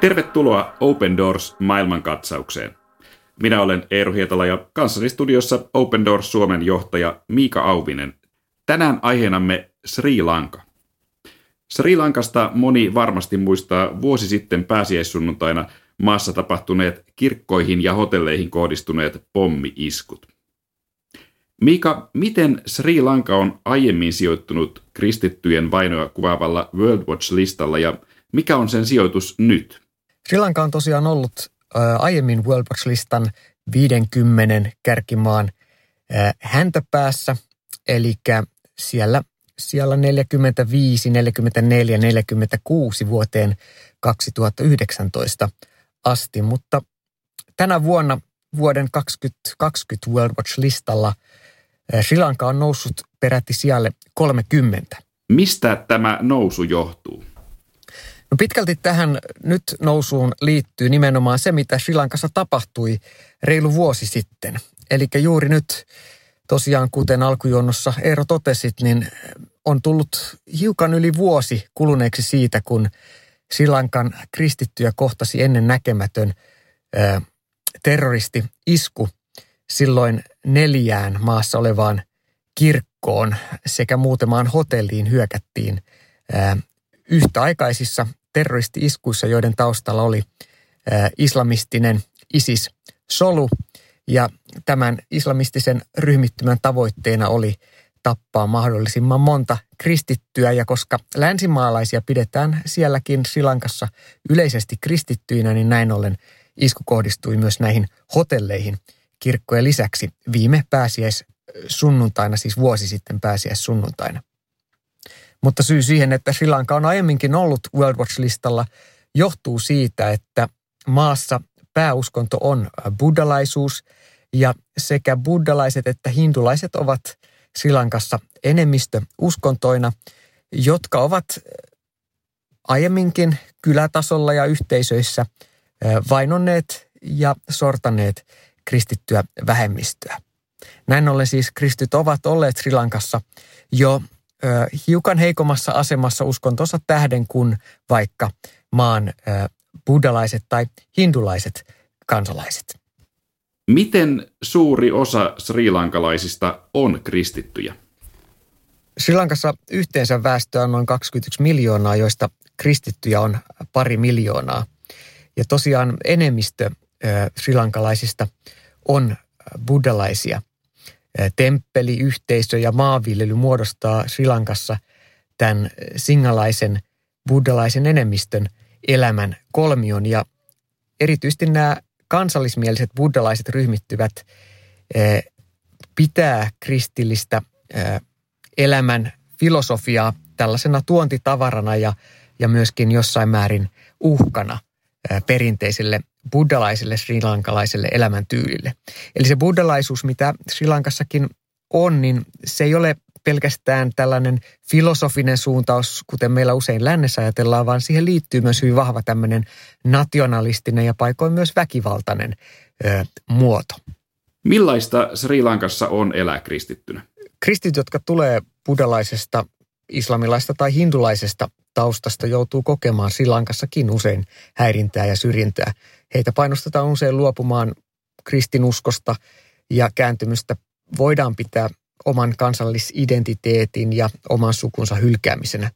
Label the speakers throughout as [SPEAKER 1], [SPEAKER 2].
[SPEAKER 1] Tervetuloa Open Doors maailmankatsaukseen. Minä olen Eero Hietala ja kanssani studiossa Open Doors Suomen johtaja Miika Auvinen. Tänään aiheenamme Sri Lanka. Sri Lankasta moni varmasti muistaa vuosi sitten pääsiäissunnuntaina maassa tapahtuneet kirkkoihin ja hotelleihin kohdistuneet pommi-iskut. Mika, miten Sri Lanka on aiemmin sijoittunut kristittyjen vainoja kuvaavalla World Watch-listalla ja mikä on sen sijoitus nyt?
[SPEAKER 2] Sri Lanka on tosiaan ollut äh, aiemmin World Watch-listan 50 kärkimaan äh, häntäpäässä, eli siellä, siellä 45, 44, 46 vuoteen 2019 asti, mutta tänä vuonna vuoden 2020 World Watch-listalla Sri Lanka on noussut peräti sijalle 30.
[SPEAKER 1] Mistä tämä nousu johtuu?
[SPEAKER 2] No pitkälti tähän nyt nousuun liittyy nimenomaan se, mitä Sri Lankassa tapahtui reilu vuosi sitten. Eli juuri nyt tosiaan, kuten alkujuonnossa Eero totesit, niin on tullut hiukan yli vuosi kuluneeksi siitä, kun Sri Lankan kristittyjä kohtasi ennen näkemätön terroristi-isku silloin neljään maassa olevaan kirkkoon sekä muutamaan hotelliin hyökättiin yhtäaikaisissa terroristi-iskuissa, joiden taustalla oli islamistinen ISIS-solu. Ja tämän islamistisen ryhmittymän tavoitteena oli tappaa mahdollisimman monta kristittyä. Ja koska länsimaalaisia pidetään sielläkin Silankassa yleisesti kristittyinä, niin näin ollen isku kohdistui myös näihin hotelleihin kirkkojen lisäksi viime pääsiäis sunnuntaina, siis vuosi sitten pääsiäis sunnuntaina. Mutta syy siihen, että Sri Lanka on aiemminkin ollut World Watch-listalla, johtuu siitä, että maassa pääuskonto on buddhalaisuus ja sekä buddhalaiset että hindulaiset ovat Sri Lankassa enemmistö uskontoina, jotka ovat aiemminkin kylätasolla ja yhteisöissä vainonneet ja sortaneet kristittyä vähemmistöä. Näin ollen siis kristit ovat olleet Sri Lankassa jo hiukan heikommassa asemassa uskontonsa tähden kuin vaikka maan buddhalaiset tai hindulaiset kansalaiset.
[SPEAKER 1] Miten suuri osa srilankalaisista on kristittyjä?
[SPEAKER 2] Sri Lankassa yhteensä väestöä on noin 21 miljoonaa, joista kristittyjä on pari miljoonaa. Ja tosiaan enemmistö sri lankalaisista on buddhalaisia – temppeliyhteisö ja maanviljely muodostaa Sri Lankassa tämän singalaisen buddhalaisen enemmistön elämän kolmion. Ja erityisesti nämä kansallismieliset buddhalaiset ryhmittyvät pitää kristillistä elämän filosofiaa tällaisena tuontitavarana ja, ja myöskin jossain määrin uhkana perinteiselle buddhalaiselle srilankalaiselle elämäntyylille. Eli se buddhalaisuus, mitä Sri Lankassakin on, niin se ei ole pelkästään tällainen filosofinen suuntaus, kuten meillä usein lännessä ajatellaan, vaan siihen liittyy myös hyvin vahva tämmöinen nationalistinen ja paikoin myös väkivaltainen ö, muoto.
[SPEAKER 1] Millaista Sri Lankassa on elää kristittynä?
[SPEAKER 2] Kristit, jotka tulee buddhalaisesta, islamilaista tai hindulaisesta taustasta, joutuu kokemaan Sri Lankassakin usein häirintää ja syrjintää. Heitä painostetaan usein luopumaan kristinuskosta ja kääntymystä voidaan pitää oman kansallisidentiteetin ja oman sukunsa hylkäämisenä.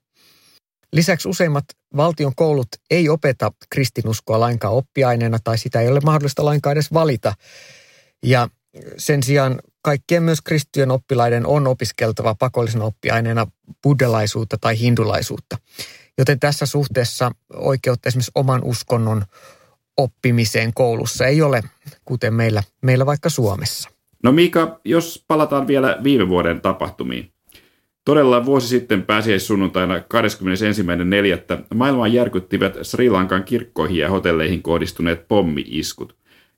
[SPEAKER 2] Lisäksi useimmat valtion koulut ei opeta kristinuskoa lainkaan oppiaineena tai sitä ei ole mahdollista lainkaan edes valita. Ja sen sijaan kaikkien myös kristittyjen oppilaiden on opiskeltava pakollisena oppiaineena buddhalaisuutta tai hindulaisuutta. Joten tässä suhteessa oikeutta esimerkiksi oman uskonnon oppimiseen koulussa ei ole, kuten meillä, meillä vaikka Suomessa.
[SPEAKER 1] No Mika, jos palataan vielä viime vuoden tapahtumiin. Todella vuosi sitten pääsiäissunnuntaina 21.4. maailman järkyttivät Sri Lankan kirkkoihin ja hotelleihin kohdistuneet pommi-iskut.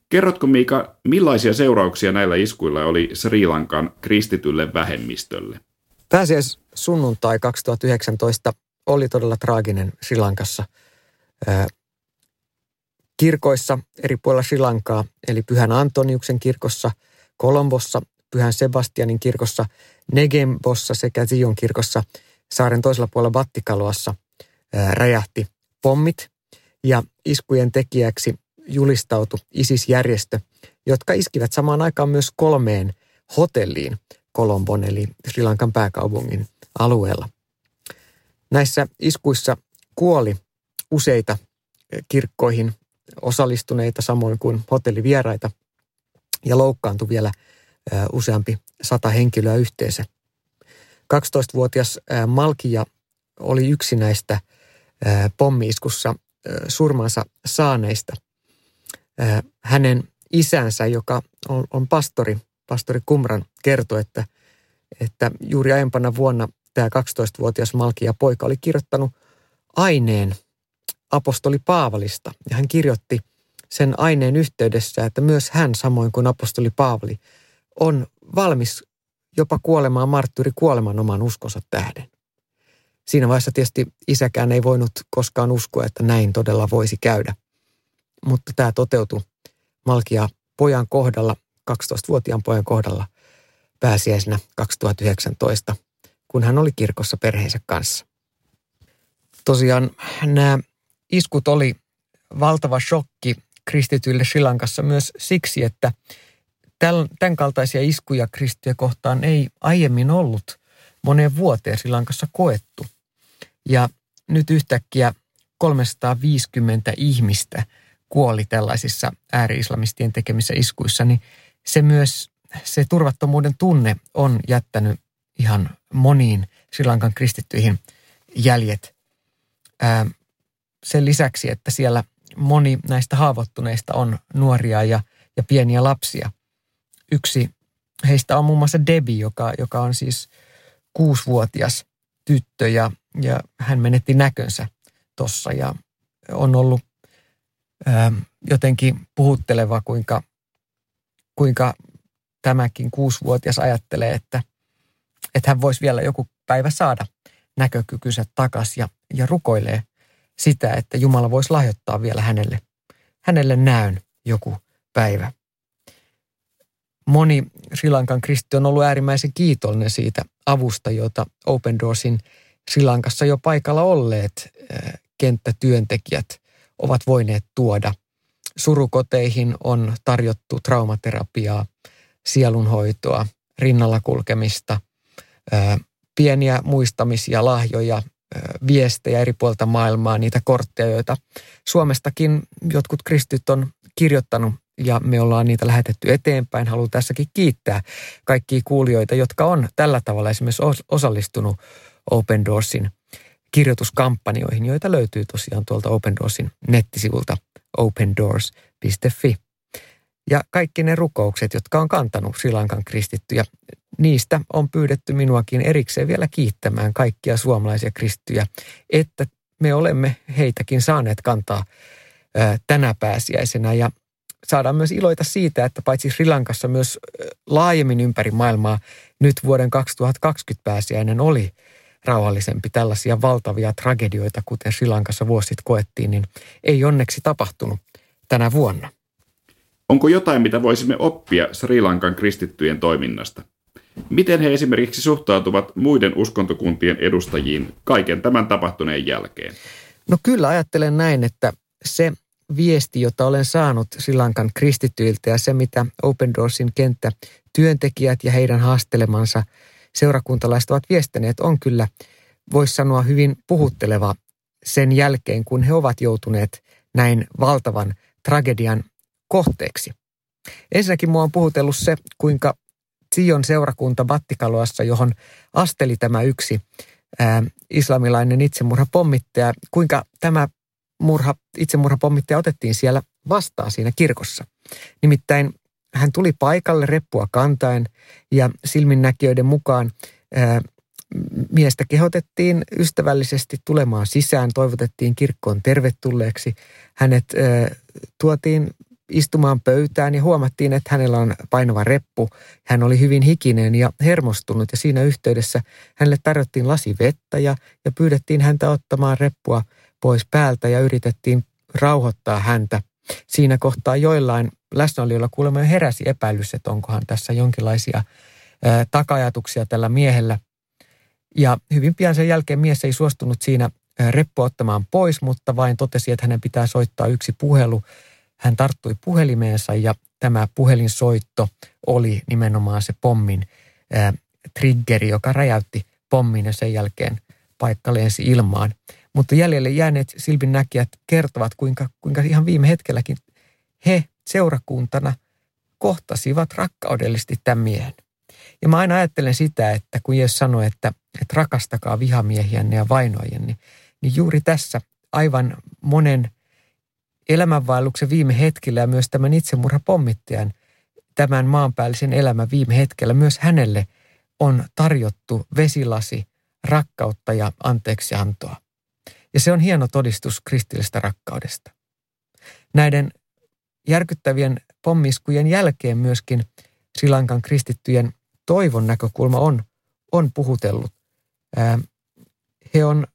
[SPEAKER 1] Kerrotko Mika, millaisia seurauksia näillä iskuilla oli Sri Lankan kristitylle vähemmistölle?
[SPEAKER 2] Pääsiäissunnuntai 2019 oli todella traaginen Sri Lankassa kirkoissa eri puolilla Sri Lankaa, eli Pyhän Antoniuksen kirkossa, Kolombossa, Pyhän Sebastianin kirkossa, Negembossa sekä Zion kirkossa saaren toisella puolella Battikaloassa räjähti pommit. ja iskujen tekijäksi julistautui ISIS-järjestö, jotka iskivät samaan aikaan myös kolmeen hotelliin Kolombon eli Sri Lankan pääkaupungin alueella. Näissä iskuissa kuoli useita kirkkoihin osallistuneita samoin kuin hotellivieraita ja loukkaantui vielä useampi sata henkilöä yhteensä. 12-vuotias Malkia oli yksi näistä pommiiskussa surmansa saaneista. Hänen isänsä, joka on, on pastori, pastori Kumran, kertoi, että, että juuri aiempana vuonna tämä 12-vuotias Malkia poika oli kirjoittanut aineen apostoli Paavalista. Ja hän kirjoitti sen aineen yhteydessä, että myös hän, samoin kuin apostoli Paavali, on valmis jopa kuolemaan marttyyri kuoleman oman uskonsa tähden. Siinä vaiheessa tietysti isäkään ei voinut koskaan uskoa, että näin todella voisi käydä. Mutta tämä toteutui Malkia pojan kohdalla, 12-vuotiaan pojan kohdalla pääsiäisenä 2019, kun hän oli kirkossa perheensä kanssa. Tosiaan nämä iskut oli valtava shokki kristityille Sri Lankassa myös siksi, että tämän kaltaisia iskuja kristittyjä kohtaan ei aiemmin ollut moneen vuoteen Sri Lankassa koettu. Ja nyt yhtäkkiä 350 ihmistä kuoli tällaisissa ääri-islamistien tekemissä iskuissa, niin se myös, se turvattomuuden tunne on jättänyt ihan moniin Sri Lankan kristittyihin jäljet. Ää, sen lisäksi, että siellä moni näistä haavoittuneista on nuoria ja, ja pieniä lapsia. Yksi heistä on muun muassa Debi, joka, joka on siis kuusivuotias tyttö ja, ja hän menetti näkönsä tuossa ja on ollut jotenkin puhutteleva, kuinka, kuinka tämäkin kuusivuotias ajattelee, että, että hän voisi vielä joku päivä saada näkökykynsä takaisin ja, ja rukoilee sitä, että Jumala voisi lahjoittaa vielä hänelle, hänelle näön joku päivä. Moni Sri Lankan kristi on ollut äärimmäisen kiitollinen siitä avusta, jota Open Doorsin Sri Lankassa jo paikalla olleet kenttätyöntekijät ovat voineet tuoda. Surukoteihin on tarjottu traumaterapiaa, sielunhoitoa, rinnalla kulkemista, pieniä muistamisia, lahjoja, viestejä eri puolta maailmaa, niitä kortteja, joita Suomestakin jotkut kristit on kirjoittanut ja me ollaan niitä lähetetty eteenpäin. Haluan tässäkin kiittää kaikkia kuulijoita, jotka on tällä tavalla esimerkiksi osallistunut Open Doorsin kirjoituskampanjoihin, joita löytyy tosiaan tuolta Open Doorsin nettisivulta opendoors.fi. Ja kaikki ne rukoukset, jotka on kantanut Sri Lankan kristittyjä, niistä on pyydetty minuakin erikseen vielä kiittämään kaikkia suomalaisia kristittyjä, että me olemme heitäkin saaneet kantaa tänä pääsiäisenä ja saadaan myös iloita siitä, että paitsi Sri Lankassa myös laajemmin ympäri maailmaa nyt vuoden 2020 pääsiäinen oli rauhallisempi. Tällaisia valtavia tragedioita, kuten Sri Lankassa vuosit koettiin, niin ei onneksi tapahtunut tänä vuonna.
[SPEAKER 1] Onko jotain, mitä voisimme oppia Sri Lankan kristittyjen toiminnasta? Miten he esimerkiksi suhtautuvat muiden uskontokuntien edustajiin kaiken tämän tapahtuneen jälkeen?
[SPEAKER 2] No kyllä ajattelen näin, että se viesti, jota olen saanut Sri Lankan kristittyiltä ja se, mitä Open Doorsin kenttä työntekijät ja heidän haastelemansa seurakuntalaiset ovat viestineet, on kyllä, voisi sanoa, hyvin puhutteleva sen jälkeen, kun he ovat joutuneet näin valtavan tragedian kohteeksi. Ensinnäkin mua on puhutellut se, kuinka Sion seurakunta Battikaloassa, johon asteli tämä yksi ää, islamilainen itsemurhapommittaja, kuinka tämä murha, itsemurhapommittaja otettiin siellä vastaan siinä kirkossa. Nimittäin hän tuli paikalle reppua kantaen ja silminnäkijöiden mukaan ää, miestä kehotettiin ystävällisesti tulemaan sisään, toivotettiin kirkkoon tervetulleeksi. Hänet ää, tuotiin istumaan pöytään ja huomattiin, että hänellä on painava reppu. Hän oli hyvin hikinen ja hermostunut ja siinä yhteydessä hänelle tarjottiin lasi vettä ja, ja pyydettiin häntä ottamaan reppua pois päältä ja yritettiin rauhoittaa häntä. Siinä kohtaa joillain läsnäolijoilla kuulemma heräsi epäilys, että onkohan tässä jonkinlaisia takajatuksia tällä miehellä. Ja hyvin pian sen jälkeen mies ei suostunut siinä reppu ottamaan pois, mutta vain totesi, että hänen pitää soittaa yksi puhelu. Hän tarttui puhelimeensa ja tämä puhelinsoitto oli nimenomaan se pommin triggeri, joka räjäytti pommin ja sen jälkeen paikka lensi ilmaan. Mutta jäljelle jääneet silmin näkijät kertovat, kuinka, kuinka ihan viime hetkelläkin he seurakuntana kohtasivat rakkaudellisesti tämän miehen. Ja mä aina ajattelen sitä, että kun Jeesus sanoi, että, että rakastakaa vihamiehiänne ja vainoajien, niin juuri tässä aivan monen elämänvaelluksen viime hetkellä ja myös tämän itsemurhapommittajan tämän maanpäällisen elämän viime hetkellä myös hänelle on tarjottu vesilasi rakkautta ja anteeksiantoa. Ja se on hieno todistus kristillistä rakkaudesta. Näiden järkyttävien pommiskujen jälkeen myöskin Sri Lankan kristittyjen toivon näkökulma on, on puhutellut. He on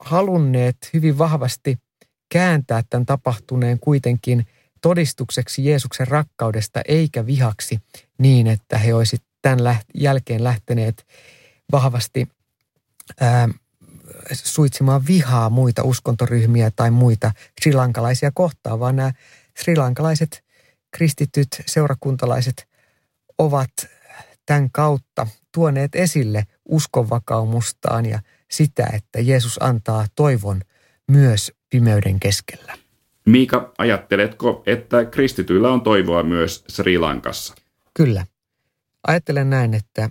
[SPEAKER 2] halunneet hyvin vahvasti kääntää tämän tapahtuneen kuitenkin todistukseksi Jeesuksen rakkaudesta eikä vihaksi niin, että he olisivat tämän jälkeen lähteneet vahvasti ää, suitsimaan vihaa muita uskontoryhmiä tai muita srilankalaisia kohtaan, vaan nämä srilankalaiset kristityt seurakuntalaiset ovat tämän kautta tuoneet esille uskonvakaumustaan ja sitä, että Jeesus antaa toivon myös pimeyden keskellä.
[SPEAKER 1] Miika, ajatteletko, että kristityillä on toivoa myös Sri Lankassa?
[SPEAKER 2] Kyllä. Ajattelen näin, että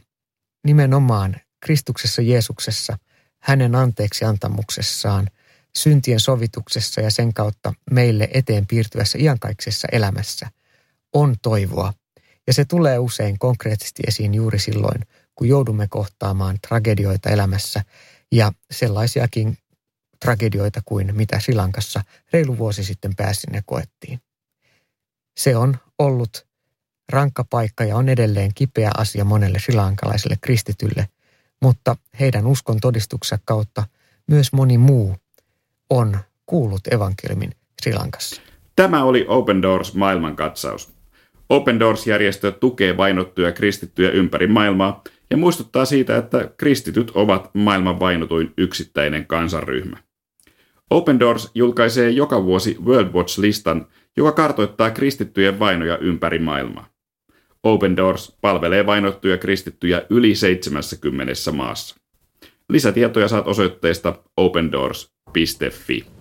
[SPEAKER 2] nimenomaan Kristuksessa Jeesuksessa, hänen anteeksi antamuksessaan, syntien sovituksessa ja sen kautta meille eteen piirtyvässä iankaiksessa elämässä on toivoa. Ja se tulee usein konkreettisesti esiin juuri silloin, kun joudumme kohtaamaan tragedioita elämässä ja sellaisiakin tragedioita kuin mitä Silankassa reilu vuosi sitten pääsin ja koettiin. Se on ollut rankka paikka ja on edelleen kipeä asia monelle silankalaiselle kristitylle, mutta heidän uskon todistuksensa kautta myös moni muu on kuullut evankeliumin Sri Lankassa.
[SPEAKER 1] Tämä oli Open Doors maailmankatsaus. Open Doors-järjestö tukee vainottuja kristittyjä ympäri maailmaa ja muistuttaa siitä, että kristityt ovat maailman vainotuin yksittäinen kansanryhmä. Open Doors julkaisee joka vuosi World Watch-listan, joka kartoittaa kristittyjen vainoja ympäri maailmaa. Open Doors palvelee vainottuja kristittyjä yli 70 maassa. Lisätietoja saat osoitteesta opendoors.fi.